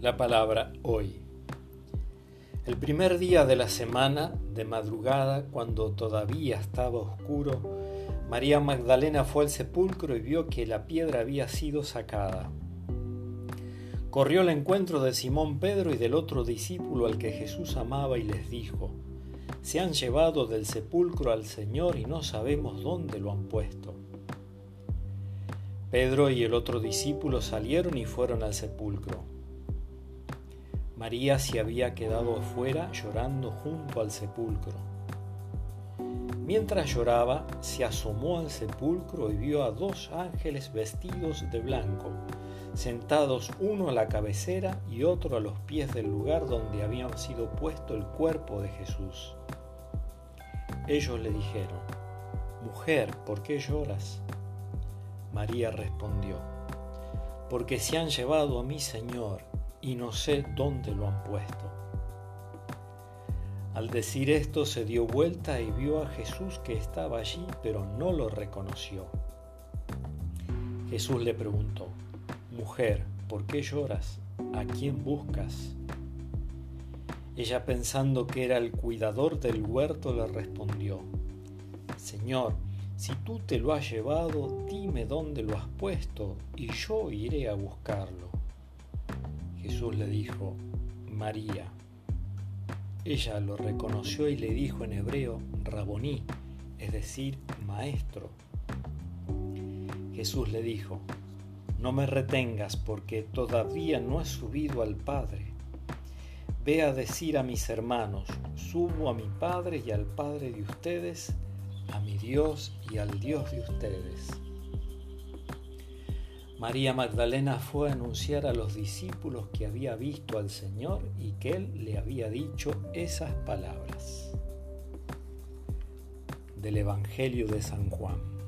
La palabra hoy. El primer día de la semana, de madrugada, cuando todavía estaba oscuro, María Magdalena fue al sepulcro y vio que la piedra había sido sacada. Corrió al encuentro de Simón Pedro y del otro discípulo al que Jesús amaba y les dijo, Se han llevado del sepulcro al Señor y no sabemos dónde lo han puesto. Pedro y el otro discípulo salieron y fueron al sepulcro. María se había quedado afuera llorando junto al sepulcro. Mientras lloraba, se asomó al sepulcro y vio a dos ángeles vestidos de blanco, sentados uno a la cabecera y otro a los pies del lugar donde habían sido puesto el cuerpo de Jesús. Ellos le dijeron, Mujer, ¿por qué lloras? María respondió, Porque se han llevado a mi Señor y no sé dónde lo han puesto. Al decir esto se dio vuelta y vio a Jesús que estaba allí, pero no lo reconoció. Jesús le preguntó, Mujer, ¿por qué lloras? ¿A quién buscas? Ella pensando que era el cuidador del huerto le respondió, Señor, si tú te lo has llevado, dime dónde lo has puesto y yo iré a buscarlo. Jesús le dijo, María. Ella lo reconoció y le dijo en hebreo, Raboní, es decir, maestro. Jesús le dijo, no me retengas porque todavía no he subido al Padre. Ve a decir a mis hermanos, subo a mi Padre y al Padre de ustedes, a mi Dios y al Dios de ustedes. María Magdalena fue a anunciar a los discípulos que había visto al Señor y que Él le había dicho esas palabras. Del Evangelio de San Juan.